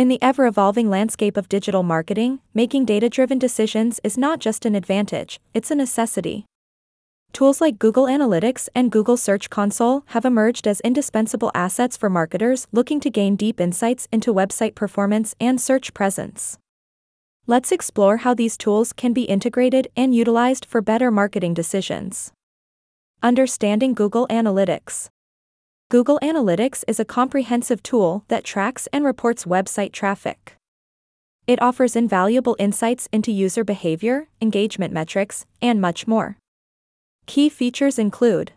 In the ever evolving landscape of digital marketing, making data driven decisions is not just an advantage, it's a necessity. Tools like Google Analytics and Google Search Console have emerged as indispensable assets for marketers looking to gain deep insights into website performance and search presence. Let's explore how these tools can be integrated and utilized for better marketing decisions. Understanding Google Analytics Google Analytics is a comprehensive tool that tracks and reports website traffic. It offers invaluable insights into user behavior, engagement metrics, and much more. Key features include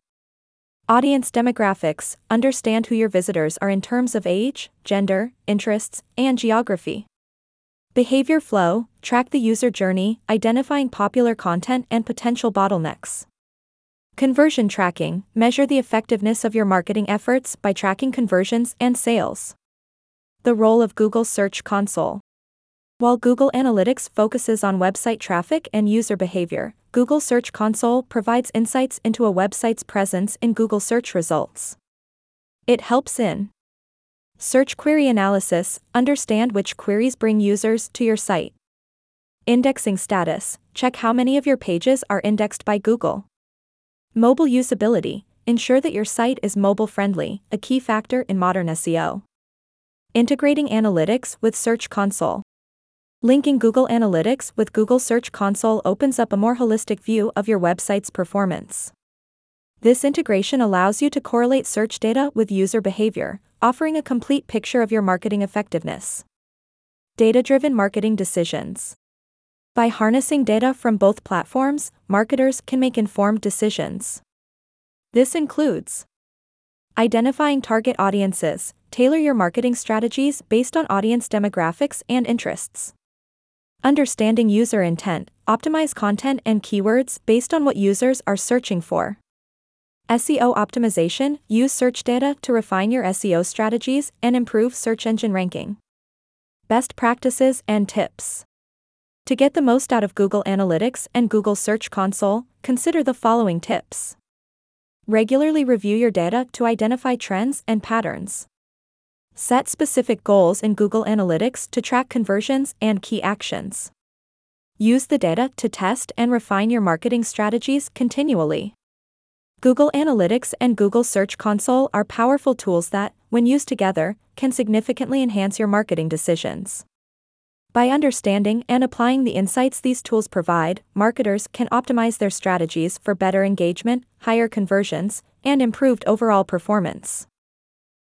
Audience demographics understand who your visitors are in terms of age, gender, interests, and geography. Behavior flow track the user journey, identifying popular content and potential bottlenecks. Conversion tracking measure the effectiveness of your marketing efforts by tracking conversions and sales. The role of Google Search Console. While Google Analytics focuses on website traffic and user behavior, Google Search Console provides insights into a website's presence in Google search results. It helps in search query analysis, understand which queries bring users to your site. Indexing status, check how many of your pages are indexed by Google. Mobile usability, ensure that your site is mobile friendly, a key factor in modern SEO. Integrating analytics with Search Console. Linking Google Analytics with Google Search Console opens up a more holistic view of your website's performance. This integration allows you to correlate search data with user behavior, offering a complete picture of your marketing effectiveness. Data driven marketing decisions. By harnessing data from both platforms, marketers can make informed decisions. This includes identifying target audiences, tailor your marketing strategies based on audience demographics and interests Understanding user intent, optimize content and keywords based on what users are searching for. SEO optimization, use search data to refine your SEO strategies and improve search engine ranking. Best practices and tips. To get the most out of Google Analytics and Google Search Console, consider the following tips. Regularly review your data to identify trends and patterns. Set specific goals in Google Analytics to track conversions and key actions. Use the data to test and refine your marketing strategies continually. Google Analytics and Google Search Console are powerful tools that, when used together, can significantly enhance your marketing decisions. By understanding and applying the insights these tools provide, marketers can optimize their strategies for better engagement, higher conversions, and improved overall performance.